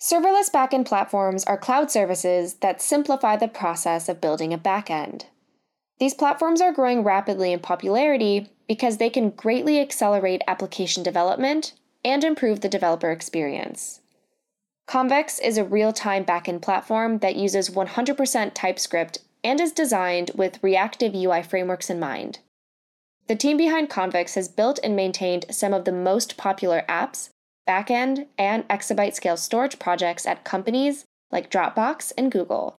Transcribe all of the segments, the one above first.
Serverless backend platforms are cloud services that simplify the process of building a backend. These platforms are growing rapidly in popularity because they can greatly accelerate application development and improve the developer experience. Convex is a real time backend platform that uses 100% TypeScript and is designed with reactive UI frameworks in mind. The team behind Convex has built and maintained some of the most popular apps, backend, and exabyte scale storage projects at companies like Dropbox and Google.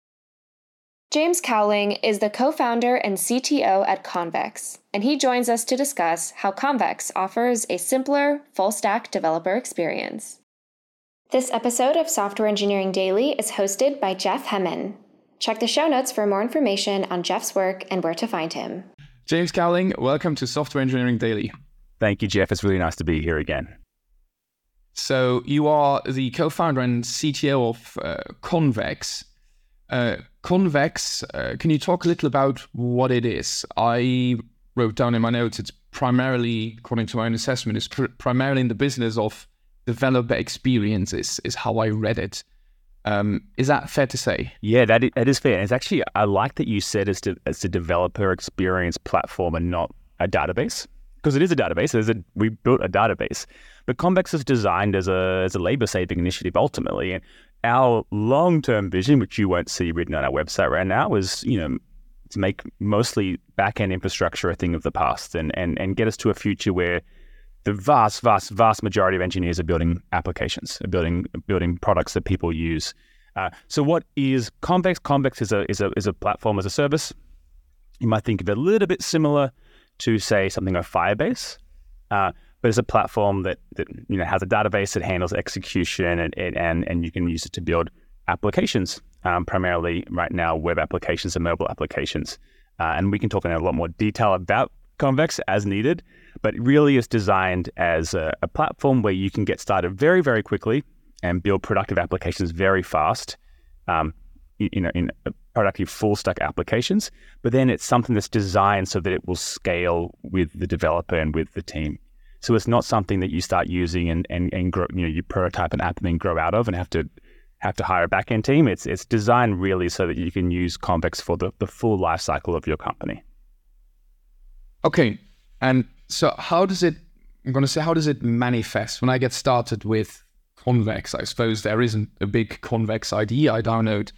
James Cowling is the co founder and CTO at Convex, and he joins us to discuss how Convex offers a simpler, full stack developer experience. This episode of Software Engineering Daily is hosted by Jeff Hemmen. Check the show notes for more information on Jeff's work and where to find him. James Cowling, welcome to Software Engineering Daily. Thank you, Jeff. It's really nice to be here again. So, you are the co founder and CTO of uh, Convex. Uh, Convex, uh, can you talk a little about what it is? I wrote down in my notes it's primarily, according to my own assessment, is pr- primarily in the business of developer experiences, is how I read it. Um, is that fair to say? Yeah, that is, that is fair. It's actually I like that you said it's, to, it's a developer experience platform and not a database because it is a database. A, we built a database, but Convex is designed as a as a labor saving initiative ultimately. And our long term vision, which you won't see written on our website right now, is you know to make mostly back end infrastructure a thing of the past and and and get us to a future where the vast, vast, vast majority of engineers are building applications, are building building products that people use. Uh, so, what is Convex? Convex is a is a is a platform as a service. You might think of it a little bit similar to, say, something like Firebase, uh, but it's a platform that that you know has a database that handles execution and and and you can use it to build applications. Um, primarily, right now, web applications and mobile applications. Uh, and we can talk in a lot more detail about Convex as needed but really is designed as a, a platform where you can get started very, very quickly and build productive applications very fast. Um, you know, in productive full stack applications, but then it's something that's designed so that it will scale with the developer and with the team. So it's not something that you start using and and, and grow, you know, you prototype an app and then grow out of and have to have to hire a backend team. It's it's designed really so that you can use Convex for the, the full life cycle of your company. Okay. And so how does it? I'm to say how does it manifest when I get started with Convex? I suppose there isn't a big Convex IDE I download.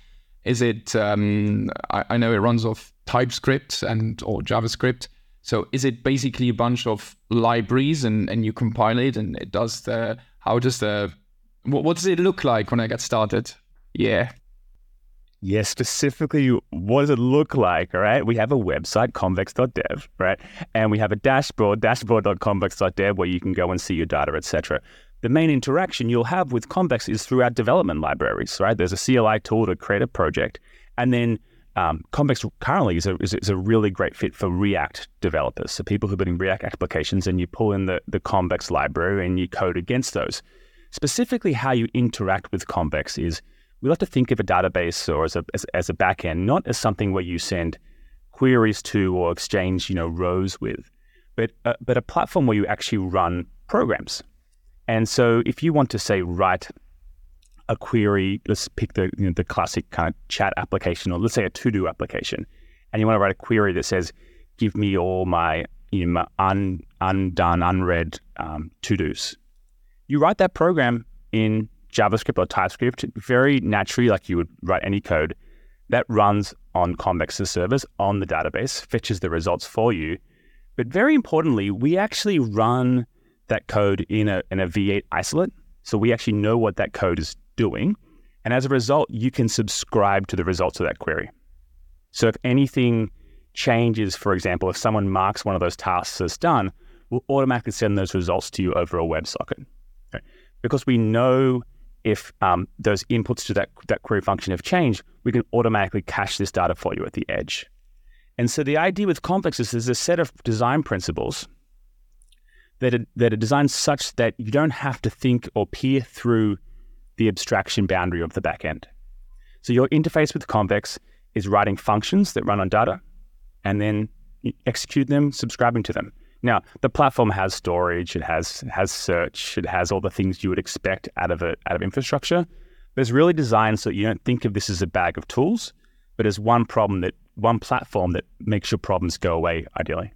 Is it? Um, I, I know it runs off TypeScript and or JavaScript. So is it basically a bunch of libraries and, and you compile it and it does the how does the what, what does it look like when I get started? Yeah. Yeah, specifically, what does it look like? All right. We have a website, convex.dev, right? And we have a dashboard, dashboard.convex.dev, where you can go and see your data, etc. The main interaction you'll have with Convex is through our development libraries, right? There's a CLI tool to create a project. And then um, Convex currently is a, is, is, a really great fit for React developers. So people who are building React applications and you pull in the, the Convex library and you code against those. Specifically, how you interact with Convex is we like to think of a database or as a as, as a backend not as something where you send queries to or exchange you know rows with, but uh, but a platform where you actually run programs. And so if you want to say write a query, let's pick the you know, the classic kind of chat application, or let's say a to do application, and you want to write a query that says, "Give me all my you know, my un, undone, unread um, to dos." You write that program in JavaScript or TypeScript very naturally, like you would write any code, that runs on Convex's servers on the database, fetches the results for you. But very importantly, we actually run that code in a, in a V8 isolate. So we actually know what that code is doing. And as a result, you can subscribe to the results of that query. So if anything changes, for example, if someone marks one of those tasks as done, we'll automatically send those results to you over a WebSocket. Okay? Because we know if um, those inputs to that, that query function have changed, we can automatically cache this data for you at the edge. And so the idea with Convex is there's a set of design principles that are, that are designed such that you don't have to think or peer through the abstraction boundary of the backend. So your interface with Convex is writing functions that run on data and then execute them, subscribing to them. Now, the platform has storage, it has has search, it has all the things you would expect out of it out of infrastructure. But it's really designed so that you don't think of this as a bag of tools, but as one problem that one platform that makes your problems go away, ideally.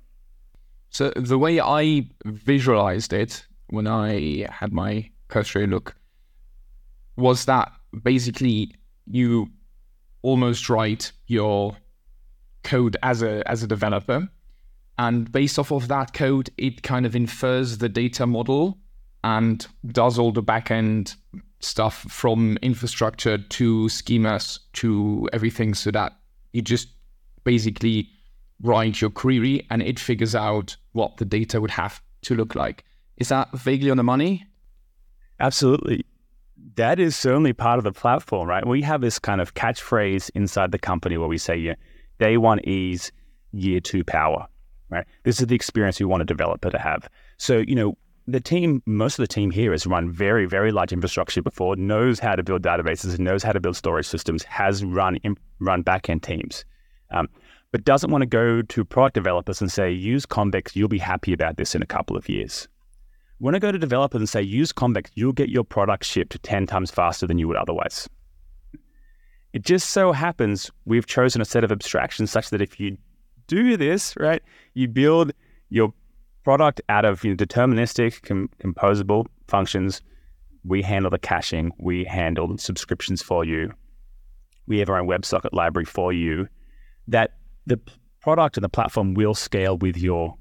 So the way I visualized it when I had my cursory look was that basically you almost write your code as a as a developer. And based off of that code it kind of infers the data model and does all the backend stuff from infrastructure to schemas to everything so that you just basically write your query and it figures out what the data would have to look like is that vaguely on the money absolutely that is certainly part of the platform, right? We have this kind of catchphrase inside the company where we say, yeah, day one ease, year two power, right? This is the experience we want a developer to have. So, you know, the team, most of the team here has run very, very large infrastructure before, knows how to build databases, knows how to build storage systems, has run run backend teams, um, but doesn't want to go to product developers and say, use Convex, you'll be happy about this in a couple of years. When I go to developers and say, use Convex, you'll get your product shipped 10 times faster than you would otherwise. It just so happens we've chosen a set of abstractions such that if you do this, right, you build your product out of you know, deterministic, com- composable functions. We handle the caching, we handle subscriptions for you. We have our own WebSocket library for you. That the product and the platform will scale with your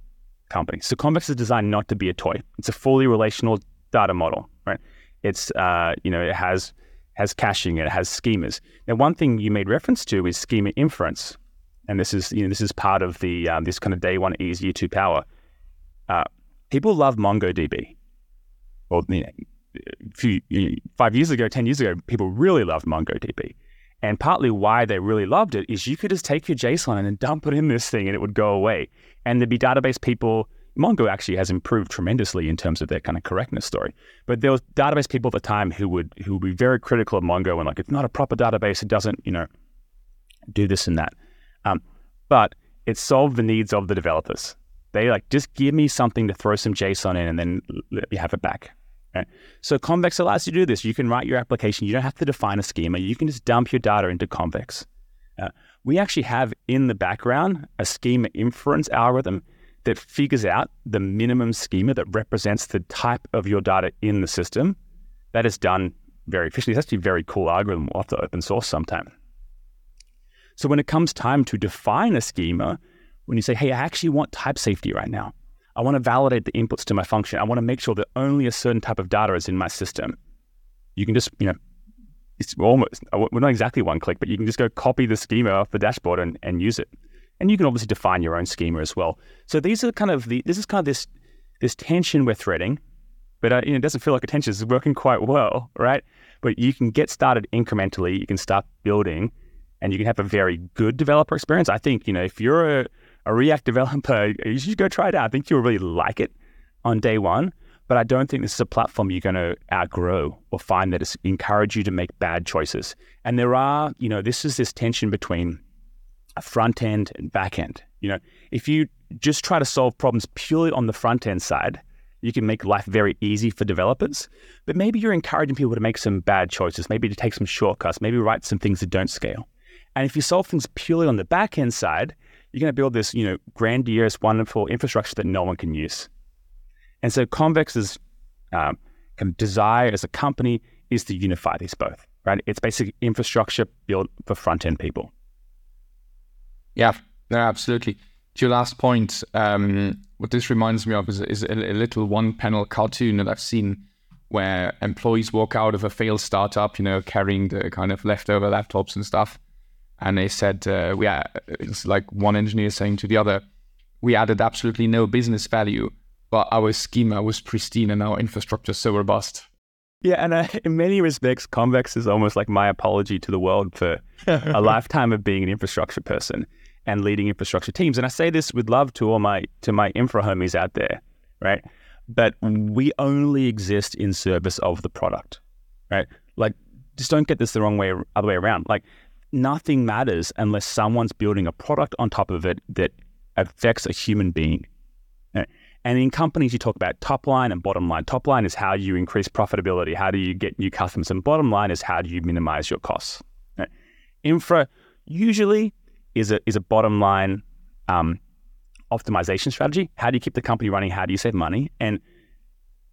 company. So Convex is designed not to be a toy. It's a fully relational data model, right? It's uh, you know it has has caching, it has schemas. Now, one thing you made reference to is schema inference, and this is you know this is part of the um, this kind of day one ease year two power. Uh, people love MongoDB. Well, you know, few you know, five years ago, ten years ago, people really loved MongoDB. And partly why they really loved it is you could just take your JSON and dump it in this thing and it would go away. And there'd be database people. Mongo actually has improved tremendously in terms of their kind of correctness story. But there was database people at the time who would who would be very critical of Mongo and like it's not a proper database. It doesn't you know do this and that. Um, but it solved the needs of the developers. They like just give me something to throw some JSON in and then let me have it back. Right? So Convex allows you to do this. You can write your application. You don't have to define a schema. You can just dump your data into Convex. Uh, we actually have in the background a schema inference algorithm that figures out the minimum schema that represents the type of your data in the system. That is done very efficiently. It's actually a very cool algorithm. We'll have to open source sometime. So when it comes time to define a schema, when you say, hey, I actually want type safety right now, I want to validate the inputs to my function. I want to make sure that only a certain type of data is in my system. You can just, you know, it's almost, we're not exactly one click, but you can just go copy the schema off the dashboard and, and use it. And you can obviously define your own schema as well. So these are kind of the, this is kind of this, this tension we're threading, but uh, you know, it doesn't feel like a tension. It's working quite well, right? But you can get started incrementally. You can start building and you can have a very good developer experience. I think, you know, if you're a, a React developer, you should go try it out. I think you'll really like it on day one. But I don't think this is a platform you're going to outgrow or find that it's encourage you to make bad choices. And there are, you know, this is this tension between a front end and back end. You know, if you just try to solve problems purely on the front end side, you can make life very easy for developers. But maybe you're encouraging people to make some bad choices, maybe to take some shortcuts, maybe write some things that don't scale. And if you solve things purely on the back end side, you're going to build this, you know, grandiose, wonderful infrastructure that no one can use. And so Convex's um, kind of desire as a company is to unify these both, right? It's basically infrastructure built for front end people. Yeah, no, absolutely. To your last point, um, what this reminds me of is, is a, a, little one panel cartoon that I've seen where employees walk out of a failed startup, you know, carrying the kind of leftover laptops and stuff and they said, uh, "We it's like one engineer saying to the other, we added absolutely no business value, but our schema was pristine and our infrastructure so robust." Yeah, and uh, in many respects, Convex is almost like my apology to the world for a lifetime of being an infrastructure person and leading infrastructure teams. And I say this with love to all my to my infra homies out there, right? But we only exist in service of the product, right? Like, just don't get this the wrong way, other way around. Like, nothing matters unless someone's building a product on top of it that affects a human being. And in companies, you talk about top line and bottom line. Top line is how you increase profitability. How do you get new customers? And bottom line is how do you minimize your costs? Infra usually is a is a bottom line um, optimization strategy. How do you keep the company running? How do you save money? And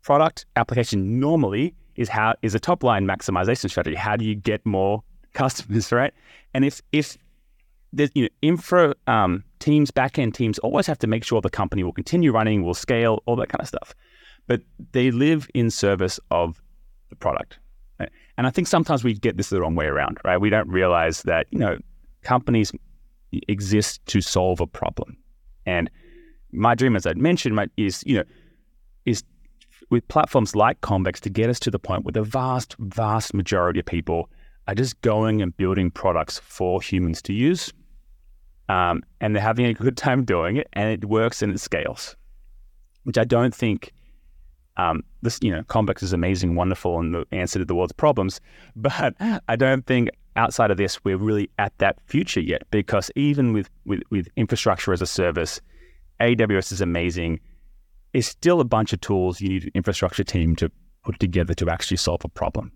product application normally is how is a top line maximization strategy. How do you get more customers, right? And if if there's you know infra um, teams, backend teams always have to make sure the company will continue running, will scale, all that kind of stuff. But they live in service of the product. Right? And I think sometimes we get this the wrong way around, right? We don't realize that you know companies exist to solve a problem. And my dream, as I'd mentioned, is you know is with platforms like Convex to get us to the point where the vast, vast majority of people are just going and building products for humans to use. Um, and they're having a good time doing it, and it works and it scales, which I don't think um, this, you know, Convex is amazing, wonderful, and the answer to the world's problems. But I don't think outside of this we're really at that future yet, because even with with, with infrastructure as a service, AWS is amazing It's still a bunch of tools you need an infrastructure team to put together to actually solve a problem.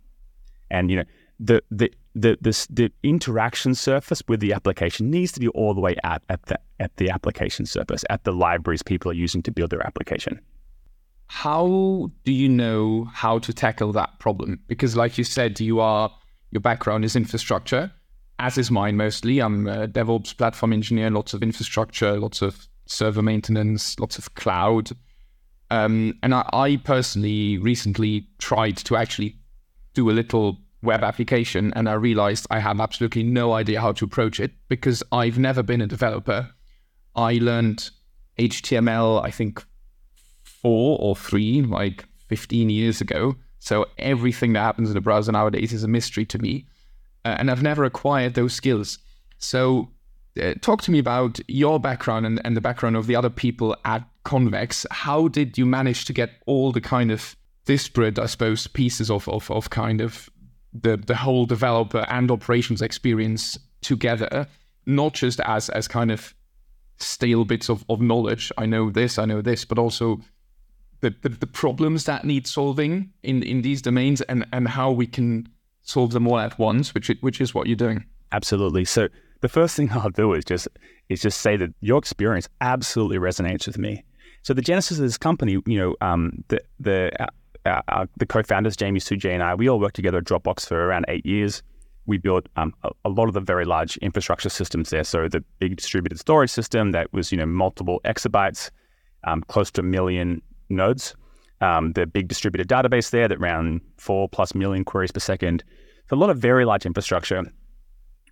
And you know, the the the the, the interaction surface with the application needs to be all the way at at the at the application surface, at the libraries people are using to build their application. How do you know how to tackle that problem? Because, like you said, you are your background is infrastructure, as is mine mostly. I'm a DevOps platform engineer, lots of infrastructure, lots of server maintenance, lots of cloud. Um, and I, I, personally recently tried to actually do a little web application, and I realized I have absolutely no idea how to approach it because I've never been a developer. I learned HTML, I think, four or three, like 15 years ago. So everything that happens in the browser nowadays is a mystery to me. Uh, and I've never acquired those skills. So uh, talk to me about your background and, and the background of the other people at Convex. How did you manage to get all the kind of disparate, I suppose, pieces of, of, of kind of the, the whole developer and operations experience together, not just as as kind of stale bits of, of knowledge. I know this, I know this, but also the, the, the problems that need solving in, in these domains and, and how we can solve them all at once, which which is what you're doing. Absolutely. So the first thing I'll do is just is just say that your experience absolutely resonates with me. So the genesis of this company, you know, um, the the uh, uh, uh, the co-founders Jamie Sujay and I, we all worked together at Dropbox for around eight years. We built um, a, a, lot of the very large infrastructure systems there. So the big distributed storage system that was you know multiple exabytes, um, close to a million nodes. Um, the big distributed database there that ran four plus million queries per second. So a lot of very large infrastructure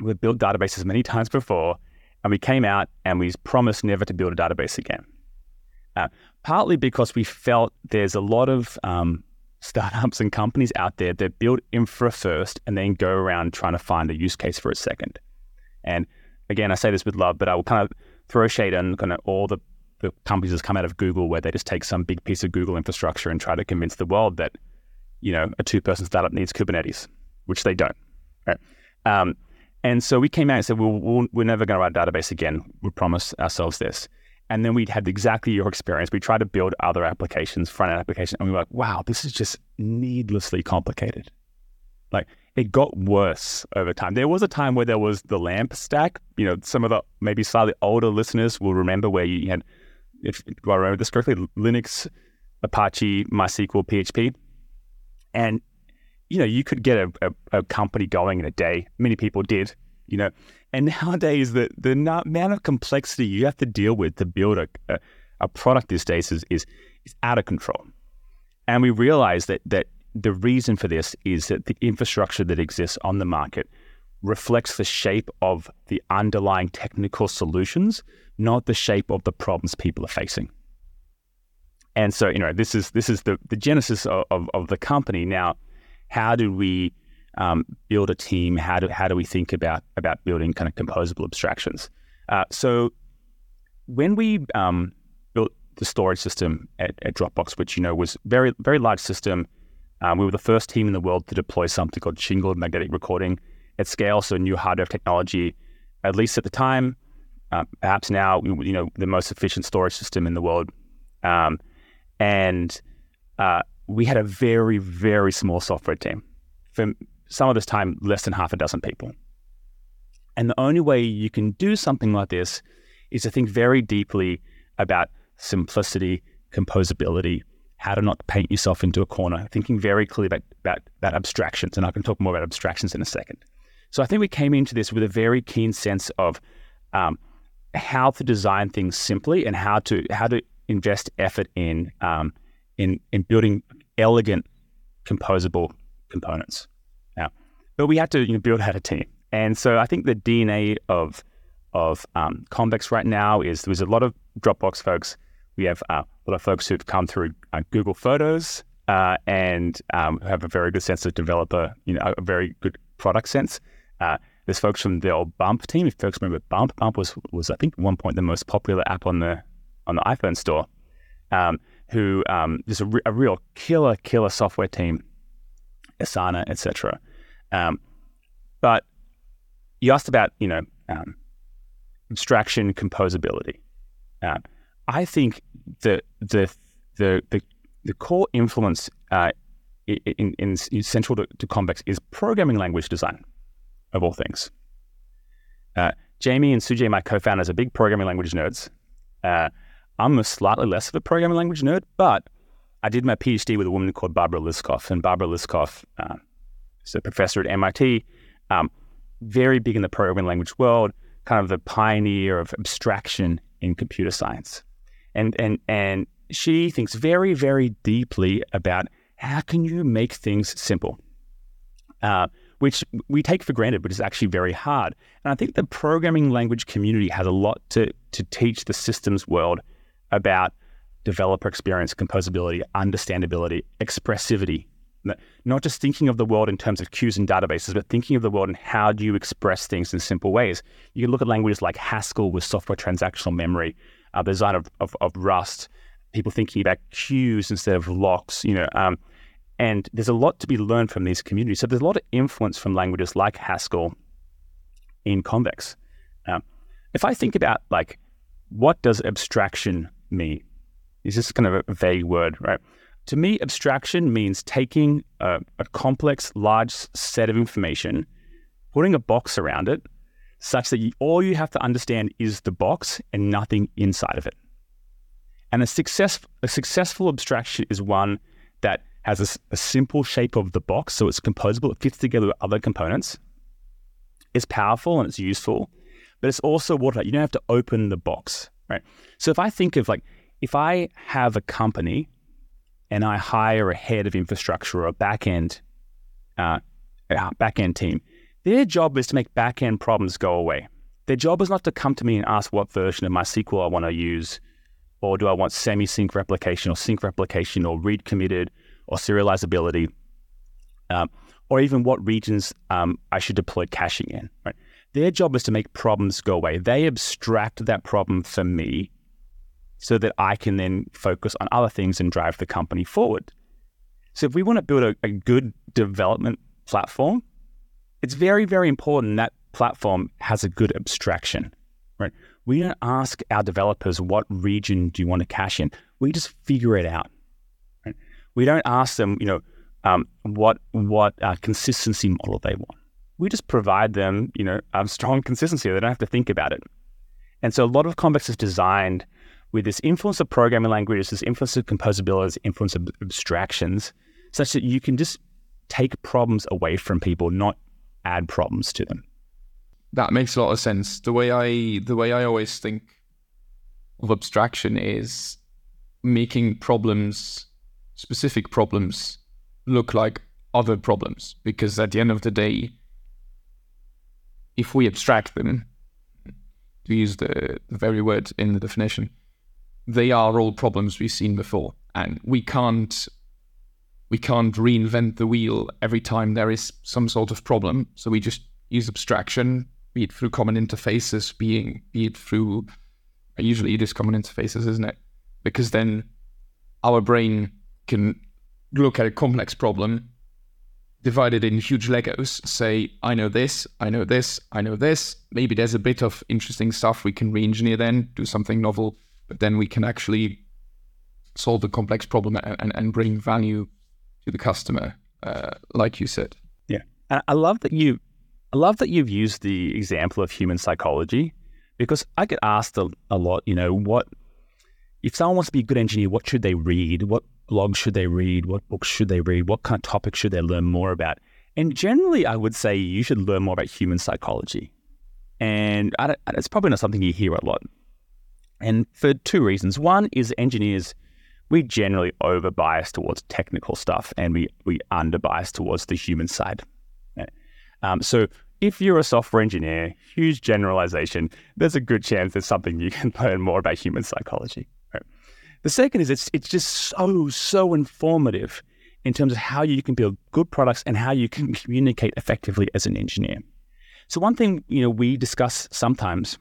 We've built databases many times before, and we came out and we promised never to build a database again. Uh, partly because we felt there's a lot of um, startups and companies out there that build infra first and then go around trying to find a use case for a second. And again, I say this with love, but I will kind of throw shade on kind of all the, the companies that come out of Google where they just take some big piece of Google infrastructure and try to convince the world that, you know, a two-person startup needs Kubernetes, which they don't. Right? Um, and so we came out and said, well, we we are never going to write a database again. We promise ourselves this. And then we'd had exactly your experience. We tried to build other applications, front end applications, and we were like, wow, this is just needlessly complicated. Like it got worse over time. There was a time where there was the LAMP stack. You know, some of the maybe slightly older listeners will remember where you had, if I remember this correctly, Linux, Apache, MySQL, PHP. And you know, you could get a, a, a, company going in a day. Many people did, you know. And nowadays, the the amount of complexity you have to deal with to build a, a, a product these days is, is is out of control. And we realize that that the reason for this is that the infrastructure that exists on the market reflects the shape of the underlying technical solutions, not the shape of the problems people are facing. And so, you know, this is this is the the genesis of, of, of the company now how do we um, build a team? How do how do we think about about building kind of composable abstractions? Uh, so when we um, built the storage system at, at, Dropbox, which you know was very very large system, um, we were the first team in the world to deploy something called shingled magnetic recording at scale. So new hardware technology, at least at the time, uh, perhaps now you know the most efficient storage system in the world. Um, and uh, we had a very, very small software team. For some of this time, less than half a dozen people. And the only way you can do something like this is to think very deeply about simplicity, composability, how to not paint yourself into a corner, thinking very clearly about, about, about abstractions. And I can talk more about abstractions in a second. So I think we came into this with a very keen sense of um, how to design things simply and how to how to invest effort in um, in in building elegant, composable components. But we had to you know, build out a team, and so I think the DNA of of um, Convex right now is there's a lot of Dropbox folks. We have uh, a lot of folks who've come through uh, Google Photos uh, and um, have a very good sense of developer, you know, a very good product sense. Uh, there's folks from the old Bump team. If folks remember Bump, Bump was was I think at one point the most popular app on the on the iPhone store. Um, who um, there's a, re- a, real killer killer software team, Asana, etc. Um, but you asked about you know um, abstraction composability. Uh, I think the the the the, the core influence uh, in, in, in, central to, to Convex is programming language design of all things. Uh, Jamie and Sujay, my co-founders, are big programming language nerds. Uh, I'm a slightly less of a programming language nerd, but I did my PhD with a woman called Barbara Liskov, and Barbara Liskov uh, is a professor at MIT, um, very big in the programming language world, kind of the pioneer of abstraction in computer science, and and and she thinks very very deeply about how can you make things simple. Uh, which we take for granted, but is actually very hard. And I think the programming language community has a lot to, to teach the systems world about developer experience, composability, understandability, expressivity. Not just thinking of the world in terms of queues and databases, but thinking of the world and how do you express things in simple ways. You can look at languages like Haskell with software transactional memory, uh, the design of, of, of, Rust, people thinking about queues instead of locks, you know, um, and there's a lot to be learned from these communities. So there's a lot of influence from languages like Haskell in Convex. Um, if I think about like, what does abstraction mean? Is this kind of a vague word, right? To me, abstraction means taking a, a complex, large set of information, putting a box around it, such that you, all you have to understand is the box and nothing inside of it. And a, success, a successful abstraction is one that has a, a, simple shape of the box, so it's composable. It fits together with other components. It's powerful and it's useful, but it's also watertight. You don't have to open the box, right? So if I think of like, if I have a company and I hire a head of infrastructure or a backend, uh, backend team, their job is to make backend problems go away. Their job is not to come to me and ask what version of my MySQL I want to use, or do I want semi-sync replication or sync replication or read committed or serializability, um, or even what regions um, I should deploy caching in. Right? Their job is to make problems go away. They abstract that problem for me so that I can then focus on other things and drive the company forward. So if we want to build a, a good development platform, it's very, very important that platform has a good abstraction. Right? We don't ask our developers what region do you want to cache in. We just figure it out we don't ask them, you know, um, what what uh, consistency model they want. We just provide them, you know, a strong consistency. They don't have to think about it. And so a lot of Convex is designed with this influence of programming languages, this influence of composability, this influence of abstractions, such that you can just take problems away from people, not add problems to them. That makes a lot of sense. The way I the way I always think of abstraction is making problems specific problems look like other problems because at the end of the day if we abstract them to use the, the very word in the definition they are all problems we've seen before and we can't we can't reinvent the wheel every time there is some sort of problem. So we just use abstraction be it through common interfaces being be it through usually it is common interfaces isn't it? Because then our brain can look at a complex problem, divide it in huge Legos, say, I know this, I know this, I know this. Maybe there's a bit of interesting stuff we can re engineer then, do something novel, but then we can actually solve a complex problem and, and, and bring value to the customer, uh, like you said. Yeah, and I love that you, I love that you've used the example of human psychology, because I get asked a, a lot. You know, what if someone wants to be a good engineer? What should they read? What blogs should they read? What books should they read? What kind of topics should they learn more about? And generally, I would say you should learn more about human psychology. And it's probably not something you hear a lot. And for two reasons. One is engineers, we generally over bias towards technical stuff and we, we under bias towards the human side. Um, so if you're a software engineer, huge generalization, there's a good chance there's something you can learn more about human psychology. The second is it's, it's just so, so informative in terms of how you can build good products and how you can communicate effectively as an engineer. So one thing you know we discuss sometimes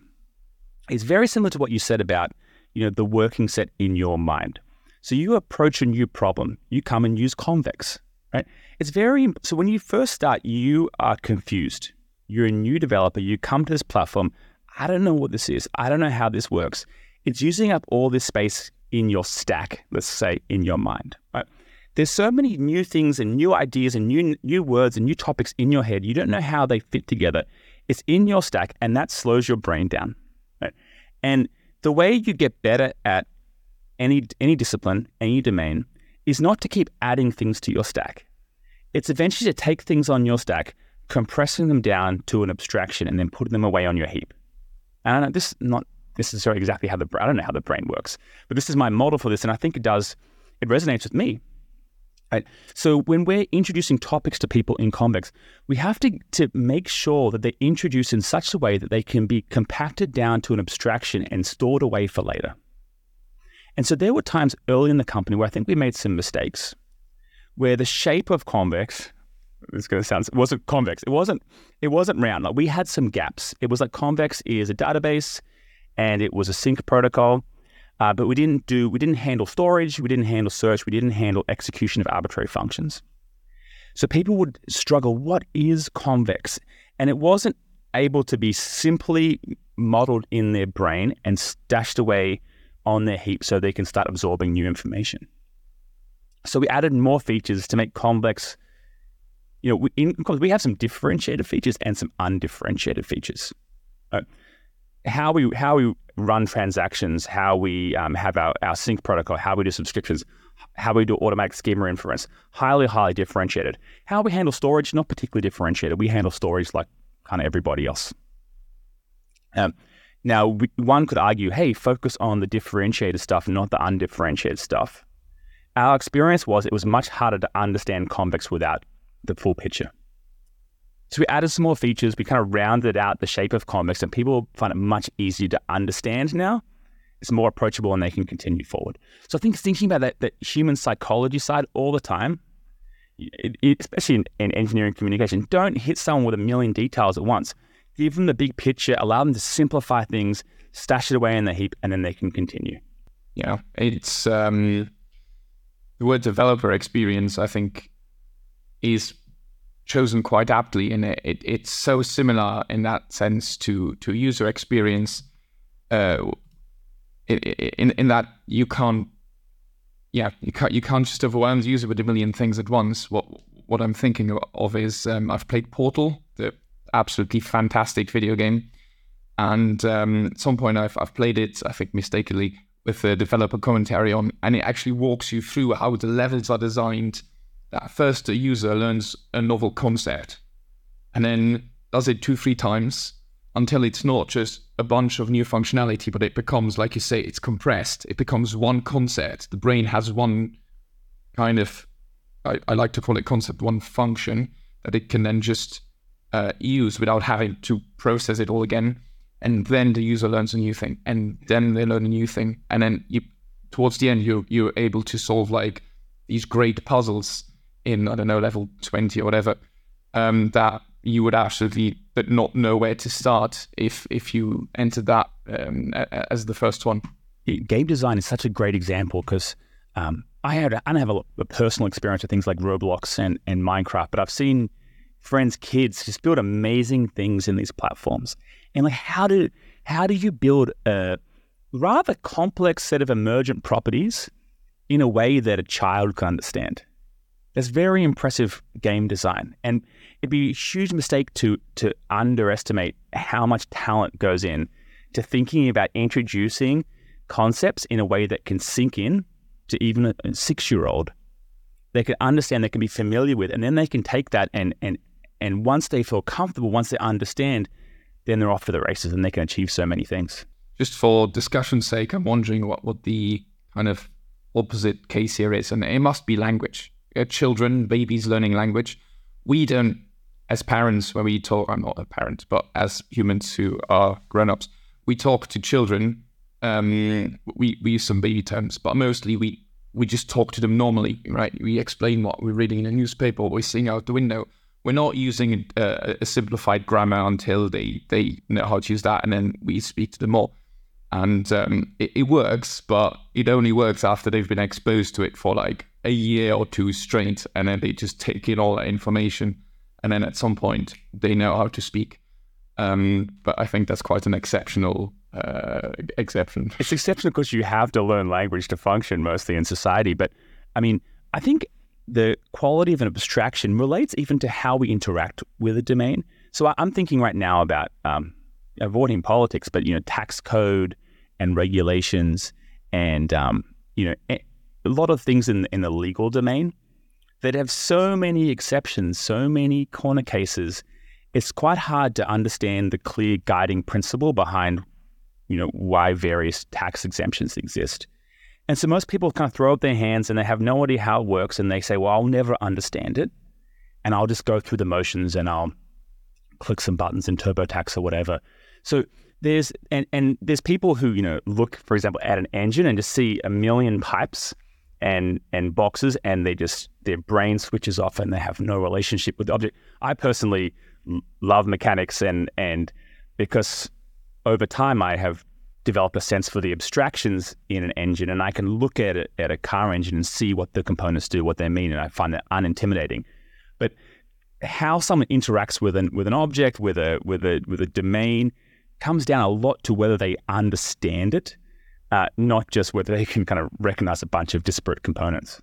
is very similar to what you said about you know the working set in your mind. So you approach a new problem, you come and use convex, right? It's very so when you first start, you are confused. You're a new developer. You come to this platform. I don't know what this is. I don't know how this works. It's using up all this space in your stack. Let's say in your mind, right? there's so many new things and new ideas and new new words and new topics in your head. You don't know how they fit together. It's in your stack, and that slows your brain down. And the way you get better at any any discipline, any domain, is not to keep adding things to your stack. It's eventually to take things on your stack, compressing them down to an abstraction, and then putting them away on your heap. And I know this is not exactly how the I don't know how the brain works, but this is my model for this, and I think it does. It resonates with me Right. So when we're introducing topics to people in Convex, we have to, to make sure that they're introduced in such a way that they can be compacted down to an abstraction and stored away for later. And so there were times early in the company where I think we made some mistakes, where the shape of Convex, this is going to sound, it wasn't convex. It wasn't, it wasn't round. Like we had some gaps. It was like Convex is a database and it was a sync protocol uh, but we didn't do we didn't handle storage, we didn't handle search, we didn't handle execution of arbitrary functions. So people would struggle. What is convex? And it wasn't able to be simply modeled in their brain and stashed away on their heap so they can start absorbing new information. So we added more features to make convex. You know, we, in, we have some differentiated features and some undifferentiated features. Uh, how we how we run transactions, how we um, have our, our sync protocol, how we do subscriptions, how we do automatic schema inference, highly, highly differentiated. How we handle storage, not particularly differentiated. We handle storage like kind of everybody else. Um, now, we, one could argue, hey, focus on the differentiated stuff, not the undifferentiated stuff. Our experience was it was much harder to understand convex without the full picture. So we added some more features. We kind of rounded out the shape of Convex, and people find it much easier to understand now. It's more approachable, and they can continue forward. So I think thinking about that, that human psychology side all the time, it, it, especially in, in engineering communication, don't hit someone with a million details at once. Give them the big picture, allow them to simplify things, stash it away in the heap, and then they can continue. Yeah, it's um, the word developer experience. I think is chosen quite aptly, and it, it, it's so similar in that sense to to user experience. Uh, in in that you can't, yeah, you can't you can't just overwhelm the user with a million things at once. What what I'm thinking of is um, I've played Portal, the absolutely fantastic video game, and um, at some point I've I've played it, I think mistakenly, with the developer commentary on, and it actually walks you through how the levels are designed that first a user learns a novel concept and then does it two, three times until it's not just a bunch of new functionality, but it becomes, like you say, it's compressed. It becomes one concept. The brain has one kind of, I, I like to call it concept, one function that it can then just uh, use without having to process it all again. And then the user learns a new thing, and then they learn a new thing, and then you, towards the end, you you're able to solve like these great puzzles in I don't know level twenty or whatever um, that you would absolutely but not know where to start if if you entered that um, as the first one. Game design is such a great example because um, I had I have a, a, personal experience with things like Roblox and, and Minecraft, but I've seen friends' kids just build amazing things in these platforms. And like, how do how do you build a rather complex set of emergent properties in a way that a child can understand. That's very impressive game design. And it'd be a huge mistake to to underestimate how much talent goes in to thinking about introducing concepts in a way that can sink in to even a six year old. They can understand, they can be familiar with, and then they can take that and and and once they feel comfortable, once they understand, then they're off for the races and they can achieve so many things. Just for discussion's sake, I'm wondering what, what the kind of opposite case here is, and it must be language. Uh, children, babies learning language. We don't, as parents, when we talk, I'm not a parent, but as humans who are grown ups, we talk to children. Um, we, we use some baby terms, but mostly we, we just talk to them normally, right? We explain what we're reading in a newspaper, what we're seeing out the window we're not using a, a, simplified grammar until they they know how to use that, and then we speak to them more. And um, it, it, works, but it only works after they've been exposed to it for like a year or two straight, and then they just take in all that information, and then at some point they know how to speak. Um, but I think that's quite an exceptional uh, exception. It's exceptional because you have to learn language to function mostly in society. But I mean, I think the quality of an abstraction relates even to how we interact with a domain. So I'm thinking right now about um, avoiding politics, but you know, tax code and regulations, and um, you know, a lot of things in in the legal domain that have so many exceptions, so many corner cases. It's quite hard to understand the clear guiding principle behind, you know, why various tax exemptions exist. And so most people kind of throw up their hands and they have no idea how it works. And they say, well, I'll never understand it. And I'll just go through the motions and I'll click some buttons in TurboTax or whatever. So there's, and, and there's people who, you know, look, for example, at an engine and just see a million pipes and, and boxes and they just, their brain switches off and they have no relationship with the object. I personally love mechanics and, and because over time I have develop a sense for the abstractions in an engine and I can look at it at a car engine and see what the components do, what they mean, and I find that unintimidating. But how someone interacts with an with an object, with a with a with a domain, comes down a lot to whether they understand it, uh, not just whether they can kind of recognize a bunch of disparate components.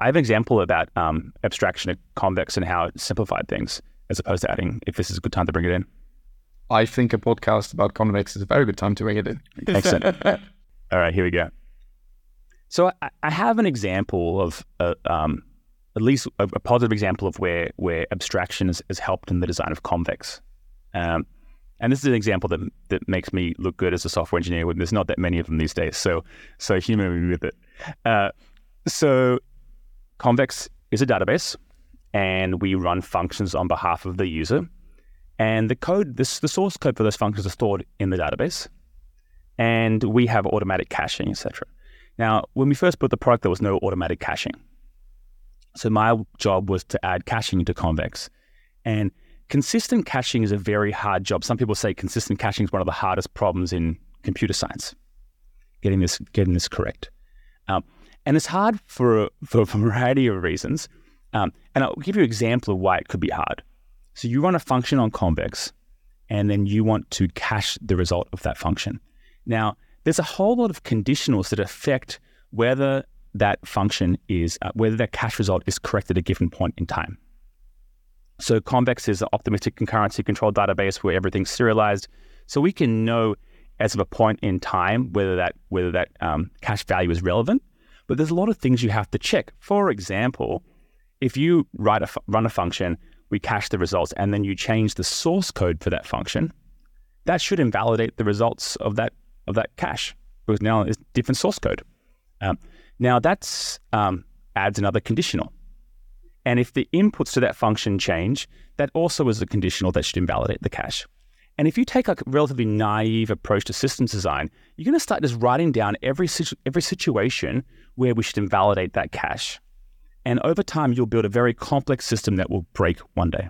I have an example about um, abstraction of convex and how it simplified things, as opposed to adding. If this is a good time to bring it in. I think a podcast about convex is a very good time to bring it in. Excellent. All right, here we go. So I, I have an example of uh, um, at least a, a, positive example of where where abstraction has, has helped in the design of convex. Um, and this is an example that that makes me look good as a software engineer. There's not that many of them these days, so so humor me with it. Uh, so convex is a database, and we run functions on behalf of the user. And the code, this, the source code for those functions are stored in the database. And we have automatic caching, etc. Now, when we first built the product, there was no automatic caching. So my job was to add caching to Convex. And consistent caching is a very hard job. Some people say consistent caching is one of the hardest problems in computer science, getting this, getting this correct. Um, and it's hard for, for a variety of reasons. Um, and I'll give you an example of why it could be hard. So you run a function on Convex, and then you want to cache the result of that function. Now, there's a whole lot of conditionals that affect whether that function is, uh, whether that cache result is correct at a given point in time. So Convex is an optimistic concurrency control database where everything's serialized. So we can know as of a point in time whether that whether that um, cache value is relevant. But there's a lot of things you have to check. For example, if you write a run a function we cache the results, and then you change the source code for that function, that should invalidate the results of that of that cache because now it's different source code. Um, now that's um, adds another conditional, and if the inputs to that function change, that also is a conditional that should invalidate the cache. And if you take a relatively naive approach to systems design, you're going to start just writing down every situ- every situation where we should invalidate that cache. And over time, you'll build a very complex system that will break one day.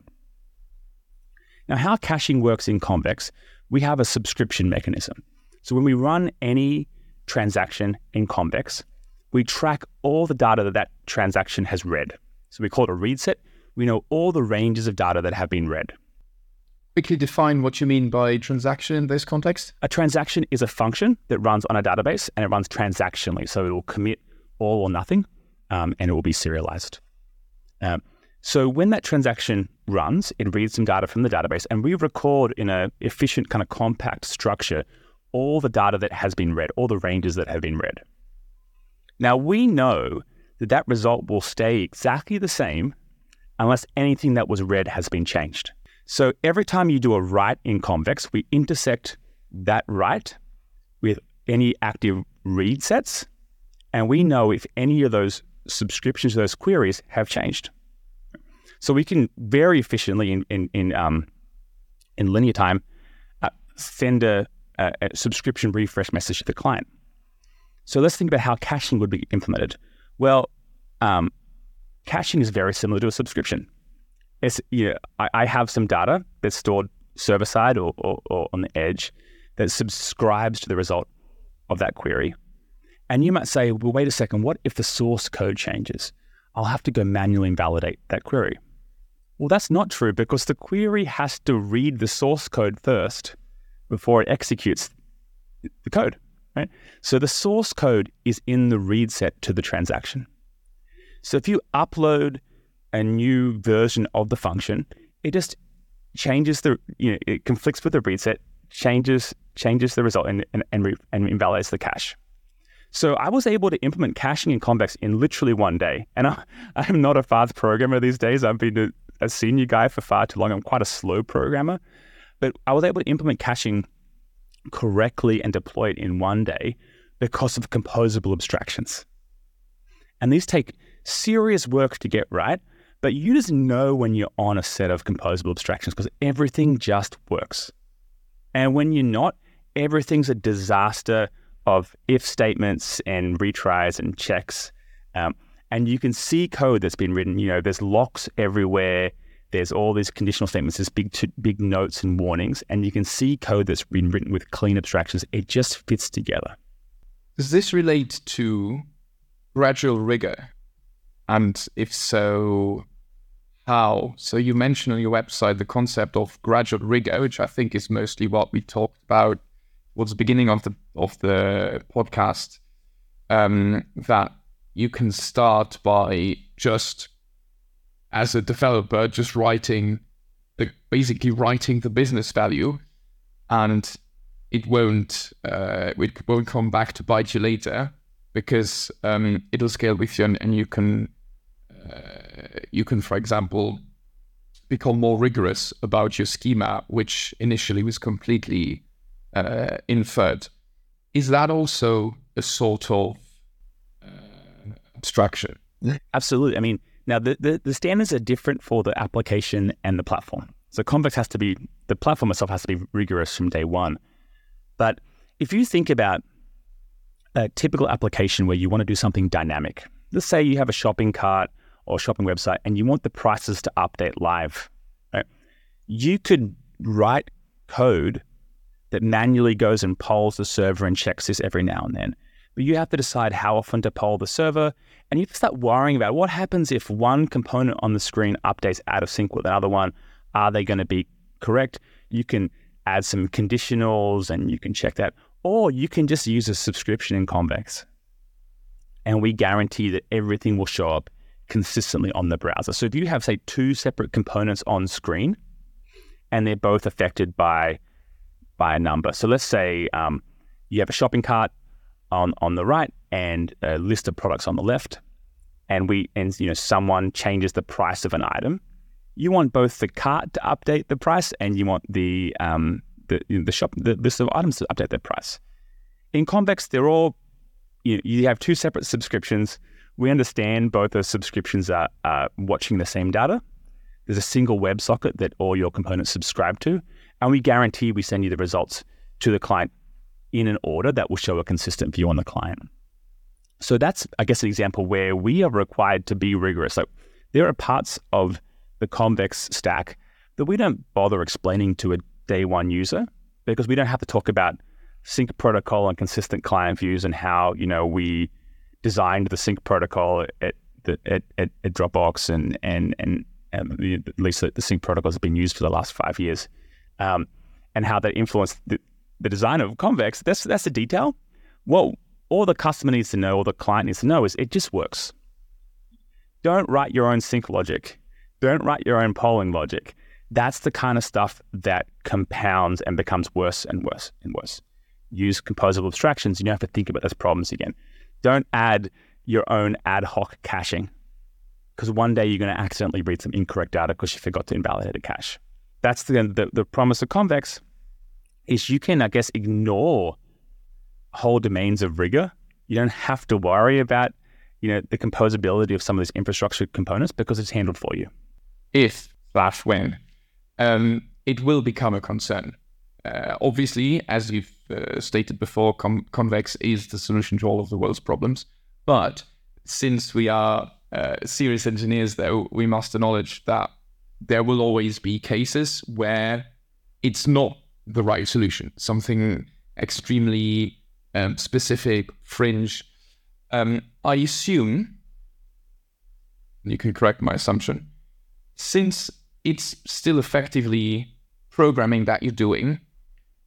Now, how caching works in Convex, we have a subscription mechanism. So when we run any transaction in Convex, we track all the data that that transaction has read. So we call it a read set. We know all the ranges of data that have been read. Quickly define what you mean by transaction in this context. A transaction is a function that runs on a database and it runs transactionally. So it will commit all or nothing, um, and it will be serialized. Um, so when that transaction runs, it reads some data from the database, and we record in an efficient kind of compact structure all the data that has been read, all the ranges that have been read. Now we know that that result will stay exactly the same unless anything that was read has been changed. So every time you do a write in Convex, we intersect that write with any active read sets, and we know if any of those subscriptions those queries have changed. So we can very efficiently in in in, um, in linear time uh, send a, a, a subscription refresh message to the client. So let's think about how caching would be implemented. Well, um, caching is very similar to a subscription. It's, you know, I, I have some data that's stored server side or, or, or on the edge that subscribes to the result of that query. And you might say, well, wait a second, what if the source code changes? I'll have to go manually invalidate that query. Well, that's not true because the query has to read the source code first before it executes the code, right? So the source code is in the read set to the transaction. So if you upload a new version of the function, it just changes the, you know, it conflicts with the read set, changes changes the result and, and, and, re, and invalidates the cache. So I was able to implement caching in Convex in literally one day. And I, I'm not a fast programmer these days. I've been a, a senior guy for far too long. I'm quite a slow programmer. But I was able to implement caching correctly and deploy it in one day because of composable abstractions. And these take serious work to get right, but you just know when you're on a set of composable abstractions because everything just works. And when you're not, everything's a disaster of if statements and retries and checks. Um, and you can see code that's been written. You know, there's locks everywhere. There's all these conditional statements, there's big, big notes and warnings, and you can see code that's been written with clean abstractions. It just fits together. Does this relate to gradual rigor? And if so, how? So you mentioned on your website the concept of gradual rigor, which I think is mostly what we talked about towards the beginning of the of the podcast. Um, that you can start by just as a developer just writing the basically writing the business value and it won't uh, it won't come back to bite you later because um, it'll scale with you and, and you can uh, you can, for example, become more rigorous about your schema, which initially was completely uh, inferred. Is that also a sort of uh, abstraction? Absolutely. I mean, now the, the, the, standards are different for the application and the platform. So Convex has to be, the platform itself has to be rigorous from day one. But if you think about a typical application where you want to do something dynamic, let's say you have a shopping cart or shopping website and you want the prices to update live, right? You could write code that manually goes and polls the server and checks this every now and then. But you have to decide how often to poll the server. And you have to start worrying about what happens if one component on the screen updates out of sync with another one. Are they going to be correct? You can add some conditionals and you can check that. Or you can just use a subscription in Convex. And we guarantee that everything will show up consistently on the browser. So if you have, say, two separate components on screen and they're both affected by by a number. So let's say um, you have a shopping cart on on the right and a list of products on the left, and we and you know someone changes the price of an item. You want both the cart to update the price and you want the um, the you know, the shop the list of items to update their price. In Convex, they're all you, know, you have two separate subscriptions we understand both the subscriptions are, are watching the same data. There's a single WebSocket that all your components subscribe to, and we guarantee we send you the results to the client in an order that will show a consistent view on the client. So that's, I guess, an example where we are required to be rigorous. So there are parts of the Convex stack that we don't bother explaining to a day one user because we don't have to talk about sync protocol and consistent client views and how you know we designed the sync protocol at the, at, at, at, Dropbox and and and at least the, the, sync protocol has been used for the last five years, um, and how that influenced the, the design of Convex. That's that's the detail. Well, all the customer needs to know, all the client needs to know is it just works. Don't write your own sync logic. Don't write your own polling logic. That's the kind of stuff that compounds and becomes worse and worse and worse. Use composable abstractions. You don't have to think about those problems again. Don't add your own ad hoc caching because one day you're going to accidentally read some incorrect data because you forgot to invalidate a cache. That's the, the, the promise of Convex is you can, I guess, ignore whole domains of rigor. You don't have to worry about, you know, the composability of some of these infrastructure components because it's handled for you. If slash when, um, it will become a concern. Uh, obviously, as you've uh, stated before, Com- Convex is the solution to all of the world's problems. But since we are uh, serious engineers, though, we must acknowledge that there will always be cases where it's not the right solution, something extremely um, specific, fringe. Um, I assume, you can correct my assumption, since it's still effectively programming that you're doing,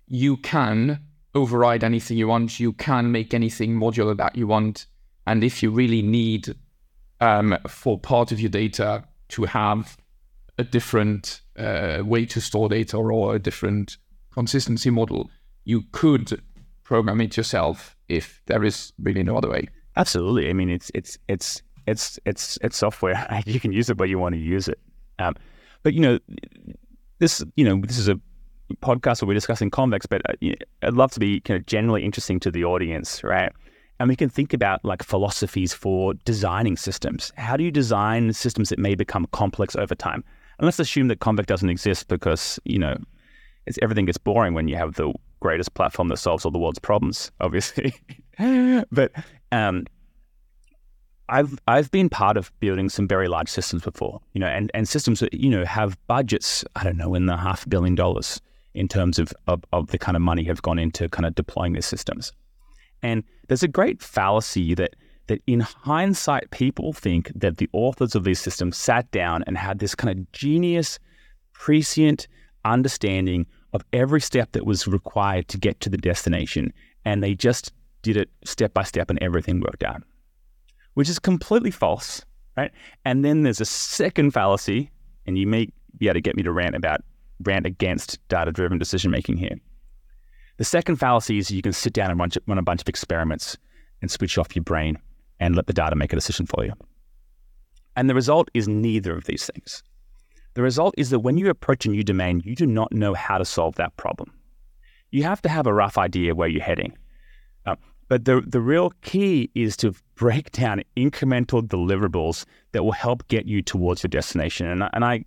you can override anything you want, you can make anything modular that you want. And if you really need um, for part of your data to have a different uh, way to store data or a different consistency model, you could program it yourself if there is really no other way. Absolutely. I mean, it's it's it's it's it's it's software. You can use it where you want to use it. Um, but you know, this you know this is a podcast where we're discussing convex, but uh, I'd love to be kind of generally interesting to the audience, right? And we can think about like philosophies for designing systems. How do you design systems that may become complex over time? And let's assume that Convex doesn't exist because, you know, it's, everything gets boring when you have the greatest platform that solves all the world's problems, obviously. but um, I've I've been part of building some very large systems before, you know, and, and systems that, you know, have budgets, I don't know, in the half billion dollars in terms of, of, of the kind of money have gone into kind of deploying these systems. And there's a great fallacy that that in hindsight, people think that the authors of these systems sat down and had this kind of genius, prescient understanding of every step that was required to get to the destination. And they just did it step by step and everything worked out, which is completely false, right? And then there's a second fallacy, and you may be able to get me to rant about rant against data driven decision making here. The second fallacy is you can sit down and run, run a bunch of experiments and switch off your brain and let the data make a decision for you. And the result is neither of these things. The result is that when you approach a new domain, you do not know how to solve that problem. You have to have a rough idea where you're heading. Uh, but the, the real key is to break down incremental deliverables that will help get you towards your destination. And, and I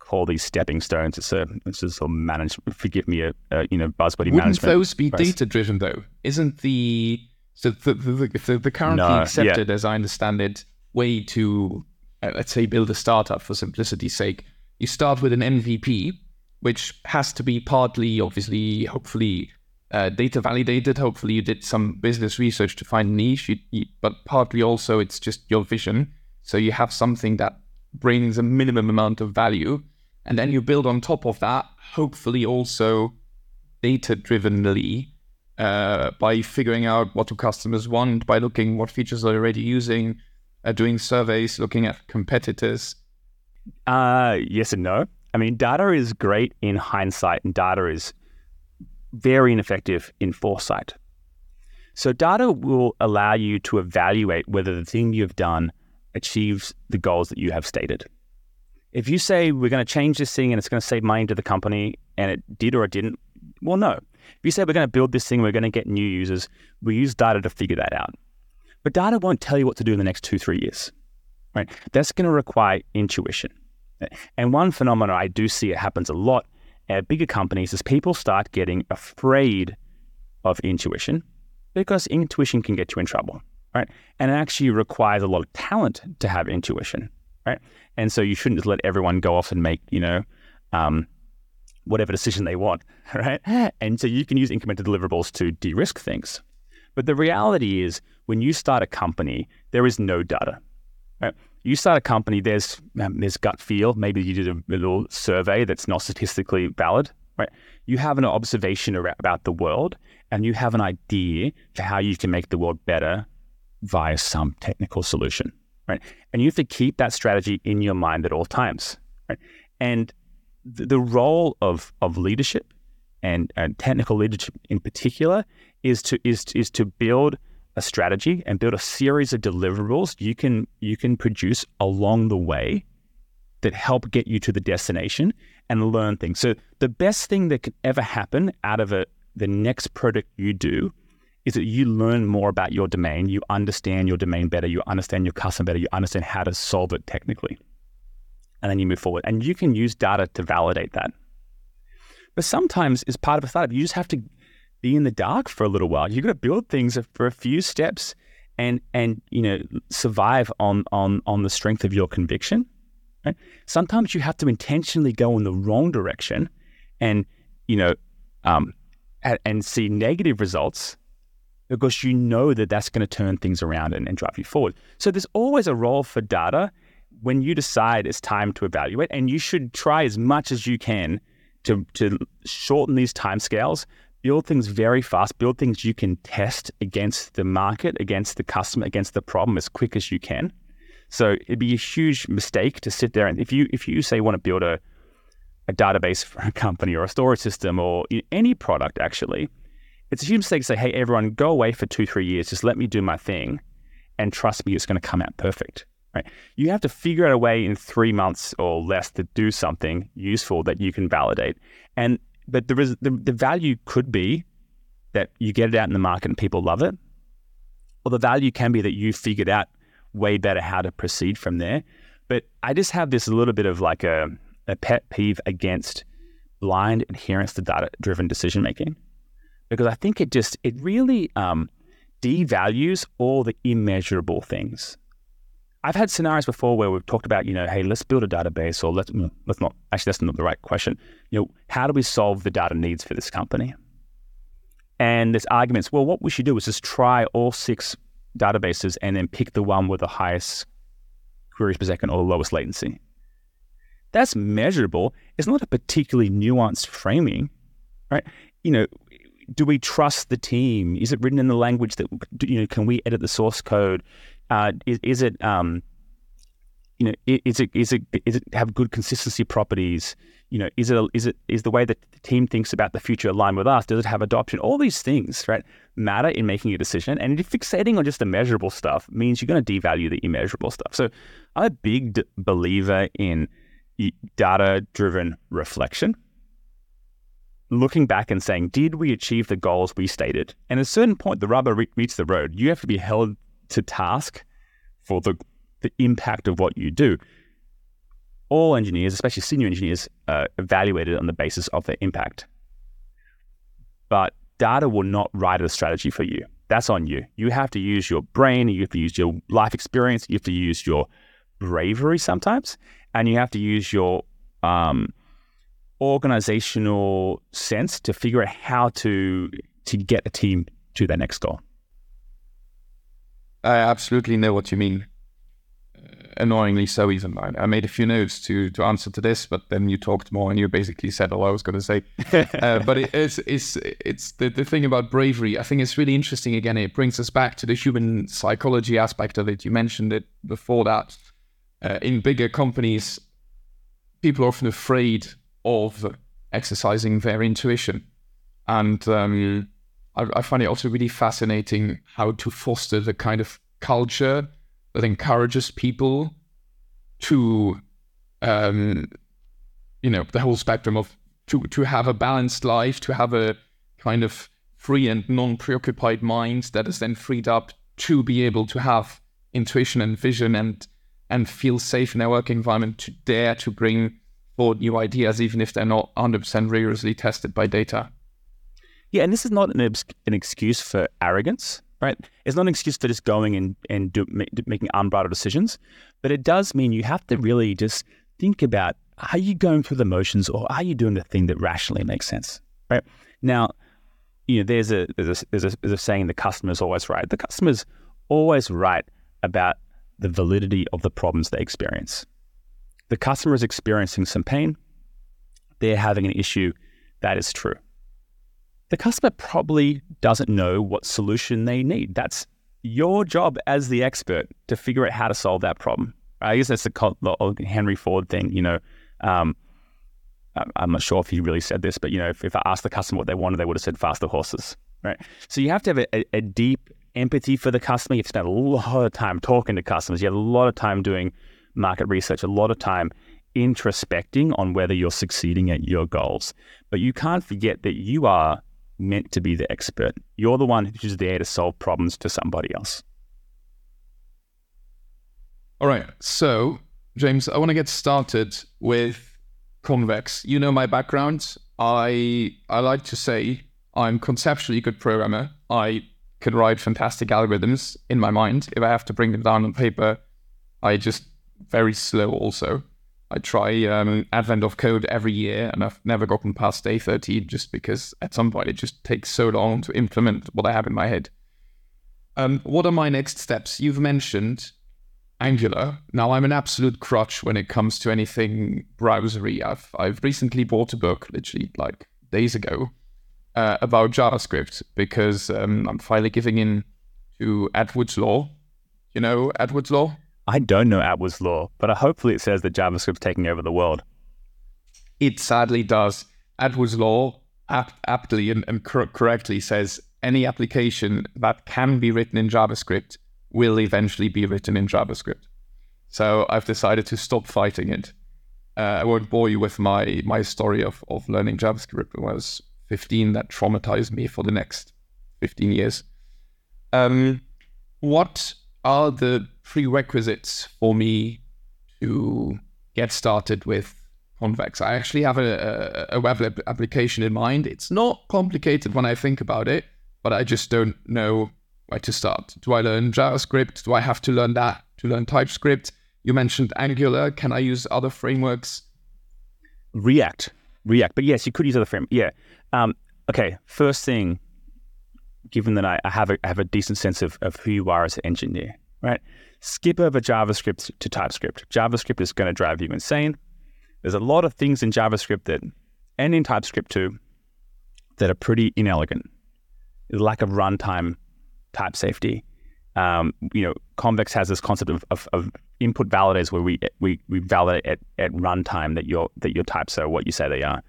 call these stepping stones. It's a it's a manage. Forgive me, a, a you know buzzwordy Wouldn't management. those be data driven though? Isn't the so the the, the, the, currently No, accepted, as I understand it, way to uh, let's say build a startup for simplicity's sake? You start with an MVP, which has to be partly, obviously, hopefully. Uh, data validated. Hopefully, you did some business research to find niche, you, you, but partly also it's just your vision. So you have something that brings a minimum amount of value, and then you build on top of that, hopefully also data drivenly uh, by figuring out what do customers want, by looking what features they're already using, uh, doing surveys, looking at competitors. Uh, yes and no. I mean, data is great in hindsight, and data is very ineffective in foresight. So, data will allow you to evaluate whether the thing you've done achieves the goals that you have stated. If you say we're going to change this thing and it's going to save money to the company and it did or it didn't, well, no. If you say we're going to build this thing, we're going to get new users, we use data to figure that out. But data won't tell you what to do in the next two, three years, right? That's going to require intuition. And one phenomenon I do see it happens a lot at bigger companies is people start getting afraid of intuition because intuition can get you in trouble, right? And it actually requires a lot of talent to have intuition, right? And so you shouldn't just let everyone go off and make, you know, um, whatever decision they want, right? And so you can use incremental deliverables to de-risk things. But the reality is, when you start a company, there is no data. Right? You start a company, there's um, there's gut feel. Maybe you did a, little survey that's not statistically valid, right? You have an observation about the world and you have an idea for how you can make the world better via some technical solution, right? And you have to keep that strategy in your mind at all times, right? And the, the role of, of leadership and, and technical leadership in particular is to is is to build a strategy and build a series of deliverables you can you can produce along the way that help get you to the destination and learn things. So the best thing that can ever happen out of a, the next product you do is that you learn more about your domain, you understand your domain better, you understand your customer better, you understand how to solve it technically. And then you move forward. And you can use data to validate that. But sometimes as part of a startup, you just have to be in the dark for a little while. You've got to build things for a few steps and and you know survive on on on the strength of your conviction Right? Sometimes you have to intentionally go in the wrong direction, and you know, um, and, and see negative results because you know that that's going to turn things around and, and drive you forward. So there's always a role for data when you decide it's time to evaluate, and you should try as much as you can to to shorten these timescales. Build things very fast. Build things you can test against the market, against the customer, against the problem as quick as you can so it'd be a huge mistake to sit there and if you if you say want to build a a database for a company or a storage system or any product actually, it's a huge mistake to say, hey everyone, go away for two, three years, just let me do my thing and trust me it's going to come out perfect. Right? You have to figure out a way in three months or less to do something useful that you can validate. And but there is the, the value could be that you get it out in the market and people love it. Or the value can be that you figured out way better how to proceed from there. But I just have this little bit of like a, a pet peeve against blind adherence to data driven decision making because I think it just, it really um, devalues all the immeasurable things. I've had scenarios before where we've talked about, you know, hey, let's build a database, or let's mm, let's not. Actually, that's not the right question. You know, how do we solve the data needs for this company? And there's arguments. Well, what we should do is just try all six databases and then pick the one with the highest queries per second or the lowest latency. That's measurable. It's not a particularly nuanced framing, right? You know, do we trust the team? Is it written in the language that you know? Can we edit the source code? Uh, is, is, it um, you know? Is it is it is it have good consistency properties? you know, is it is it is the way that the team thinks about the future aligned with us? Does it have adoption? All these things, right, matter in making a decision. And if fixating on just the measurable stuff means you're going to devalue the immeasurable stuff. So I'm a big d- believer in data-driven reflection. Looking back and saying, did we achieve the goals we stated? And at a certain point, the rubber re- meets the road. You have to be held to task for the the impact of what you do all engineers, especially senior engineers, are evaluated on the basis of their impact. But data will not write a strategy for you. That's on you. You have to use your brain, you have to use your life experience, you have to use your bravery sometimes, and you have to use your um, organizational sense to figure out how to to get a team to their next goal. I absolutely know what you mean. Annoyingly so even. I, I, made a few notes to to answer to this but then you talked more and you basically said all i was going to say. Uh, but it is it's it's the, the thing about bravery i think it's really interesting again. It brings us back to the human psychology aspect of it. You mentioned it before that uh, in bigger companies people are often afraid of exercising their intuition. And um, I, I find it also really fascinating how to foster the kind of culture that encourages people to, um, you know, the whole spectrum of to to have a balanced life, to have a kind of free and non-preoccupied mind that is then freed up to be able to have intuition and vision and and feel safe in their work environment to dare to bring forward new ideas, even if they're not 100% rigorously tested by data. Yeah, and this is not an, an excuse for arrogance right? It's not an excuse for just going and, and do, making unbridled decisions, but it does mean you have to really just think about are you going through the motions or are you doing the thing that rationally makes sense, right? Now, you know, there's a, there's a, there's a, there's a saying the customer's always right. The customer's always right about the validity of the problems they experience. The customer is experiencing some pain. They're having an issue that is true. The customer probably doesn't know what solution they need. That's your job as the expert to figure out how to solve that problem. I guess that's the, Henry Ford thing. You know, um, I'm not sure if he really said this, but you know, if, if I asked the customer what they wanted, they would have said faster horses, right? So you have to have a, a, deep empathy for the customer. You have to spend a lot of time talking to customers. You have a lot of time doing market research, a lot of time introspecting on whether you're succeeding at your goals. But you can't forget that you are meant to be the expert. You're the one who's there to solve problems for somebody else. All right. So, James, I want to get started with convex. You know my background. I I like to say I'm conceptually a good programmer. I can write fantastic algorithms in my mind. If I have to bring them down on paper, I just very slow also. I try um, Advent of Code every year, and I've never gotten past day 13 just because at some point it just takes so long to implement what I have in my head. Um, what are my next steps? You've mentioned Angular. Now I'm an absolute crutch when it comes to anything browsery. I've I've recently bought a book, literally like days ago, uh, about JavaScript because um, I'm finally giving in to Atwood's law. You know Atwood's law? I don't know Atwood's law, but hopefully it says that JavaScript's taking over the world. It sadly does. Atwood's law ap- aptly and, and cor- correctly says any application that can be written in JavaScript will eventually be written in JavaScript. So I've decided to stop fighting it. Uh, I won't bore you with my my story of, of learning JavaScript when I was 15 that traumatized me for the next 15 years. Um, what are the prerequisites for me to get started with Convex. I actually have a, a, web application in mind. It's not complicated when I think about it, but I just don't know where to start. Do I learn JavaScript? Do I have to learn that to learn TypeScript? You mentioned Angular. Can I use other frameworks? React. React. But yes, you could use other frameworks. Yeah. Um, okay. First thing, given that I, I have a I have a decent sense of, of who you are as an engineer, right? Skip over JavaScript to TypeScript. JavaScript is going to drive you insane. There's a lot of things in JavaScript that, and in TypeScript too, that are pretty inelegant. The lack of runtime type safety. Um, you know, Convex has this concept of, of, of, input validators where we we, we validate at, at runtime that your that your types are what you say they are.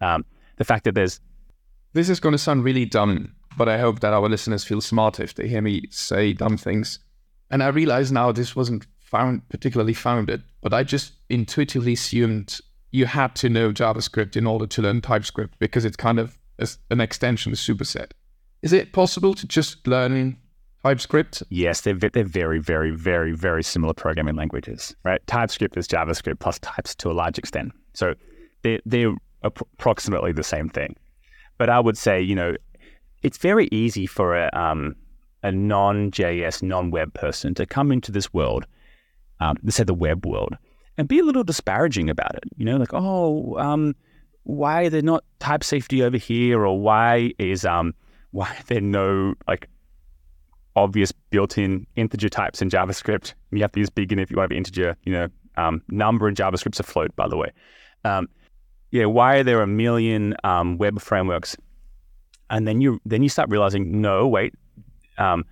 Um, the fact that there's this is going to sound really dumb, but I hope that our listeners feel smart if they hear me say dumb things. And I realize now this wasn't found particularly founded, but I just intuitively assumed you had to know JavaScript in order to learn TypeScript because it's kind of an extension superset. Is it possible to just learn TypeScript? Yes, they're, they're very, very, very, very similar programming languages, right? TypeScript is JavaScript plus types to a large extent. So they're, they're approximately the same thing. But I would say, you know, it's very easy for a, um, a non-JS, non-web person to come into this world, um, let's say the web world, and be a little disparaging about it. You know, like, oh, um, why are there not type safety over here, or why is um, why are there no like obvious built-in integer types in JavaScript? You have to use big if you want to be integer. You know, um, number in JavaScript's a float, by the way. Um, yeah, why are there a million um, web frameworks? And then you then you start realizing, no, wait, um,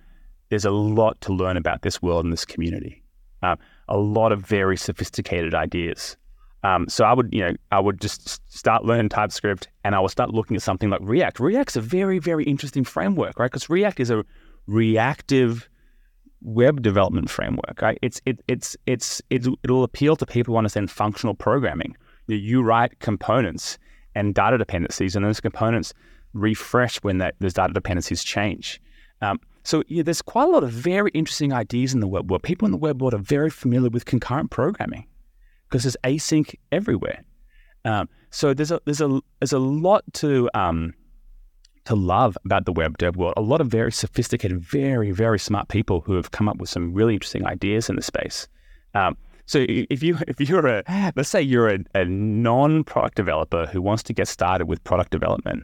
there's a lot to learn about this world and this community. Um, a lot of very sophisticated ideas. Um, so I would, you know, I would just start learning TypeScript, and I would start looking at something like React. React's a very, very interesting framework, right? Because React is a reactive web development framework, right? It's it, it's it's it, it'll appeal to people who understand functional programming. You, you write components and data dependencies, and those components refresh when that, those data dependencies change. Um, so there's quite a lot of very interesting ideas in the web world. People in the web world are very familiar with concurrent programming because there's async everywhere. Um, so there's a there's a there's a lot to um, to love about the web dev world. A lot of very sophisticated, very very smart people who have come up with some really interesting ideas in the space. Um, so if you if you're a let's say you're a, a non product developer who wants to get started with product development,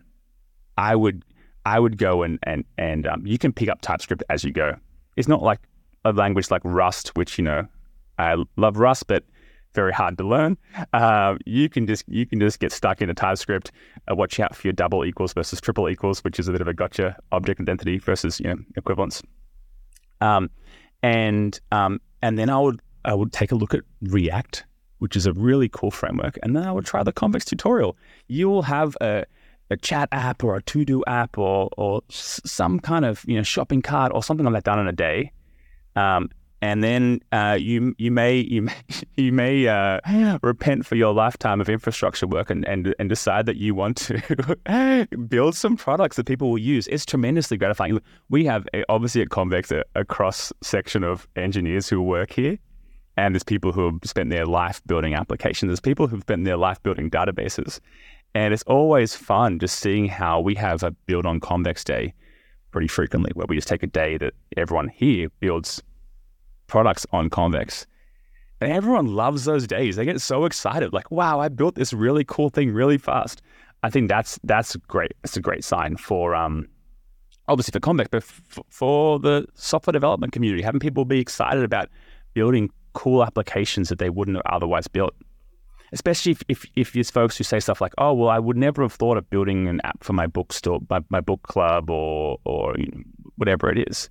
I would I would go and and and um, you can pick up TypeScript as you go. It's not like a language like Rust, which you know I love Rust, but very hard to learn. Uh, you can just you can just get stuck into TypeScript. Uh, watch out for your double equals versus triple equals, which is a bit of a gotcha object identity versus you know equivalence. Um, and um, and then I would I would take a look at React, which is a really cool framework, and then I would try the convex tutorial. You will have a a chat app or a to do app or or some kind of you know shopping cart or something like that done in a day. Um, and then uh, you you may you may you may uh, repent for your lifetime of infrastructure work and, and and decide that you want to build some products that people will use. It's tremendously gratifying. We have a, obviously at Convex a, a cross section of engineers who work here, and there's people who have spent their life building applications. There's people who've spent their life building databases, and it's always fun just seeing how we have a build on Convex day pretty frequently, where we just take a day that everyone here builds products on Convex. And everyone loves those days. They get so excited, like, wow, I built this really cool thing really fast. I think that's that's great. It's a great sign for um, obviously for Convex, but f- for the software development community, having people be excited about building cool applications that they wouldn't have otherwise built. Especially if, if, if there's folks who say stuff like, oh, well, I would never have thought of building an app for my bookstore, my, my book club or, or you know, whatever it is.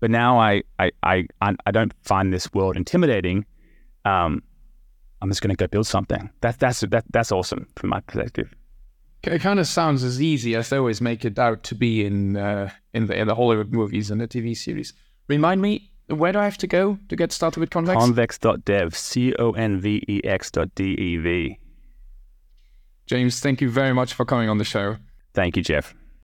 But now I I I I don't find this world intimidating. Um, I'm just going to go build something. That that's that that's awesome from my perspective. It kind of sounds as easy as they always make it out to be in uh, in the in the Hollywood movies and the TV series. Remind me, where do I have to go to get started with Convex? Convex.dev, C O N V E X dot D E V. James, thank you very much for coming on the show. Thank you, Jeff.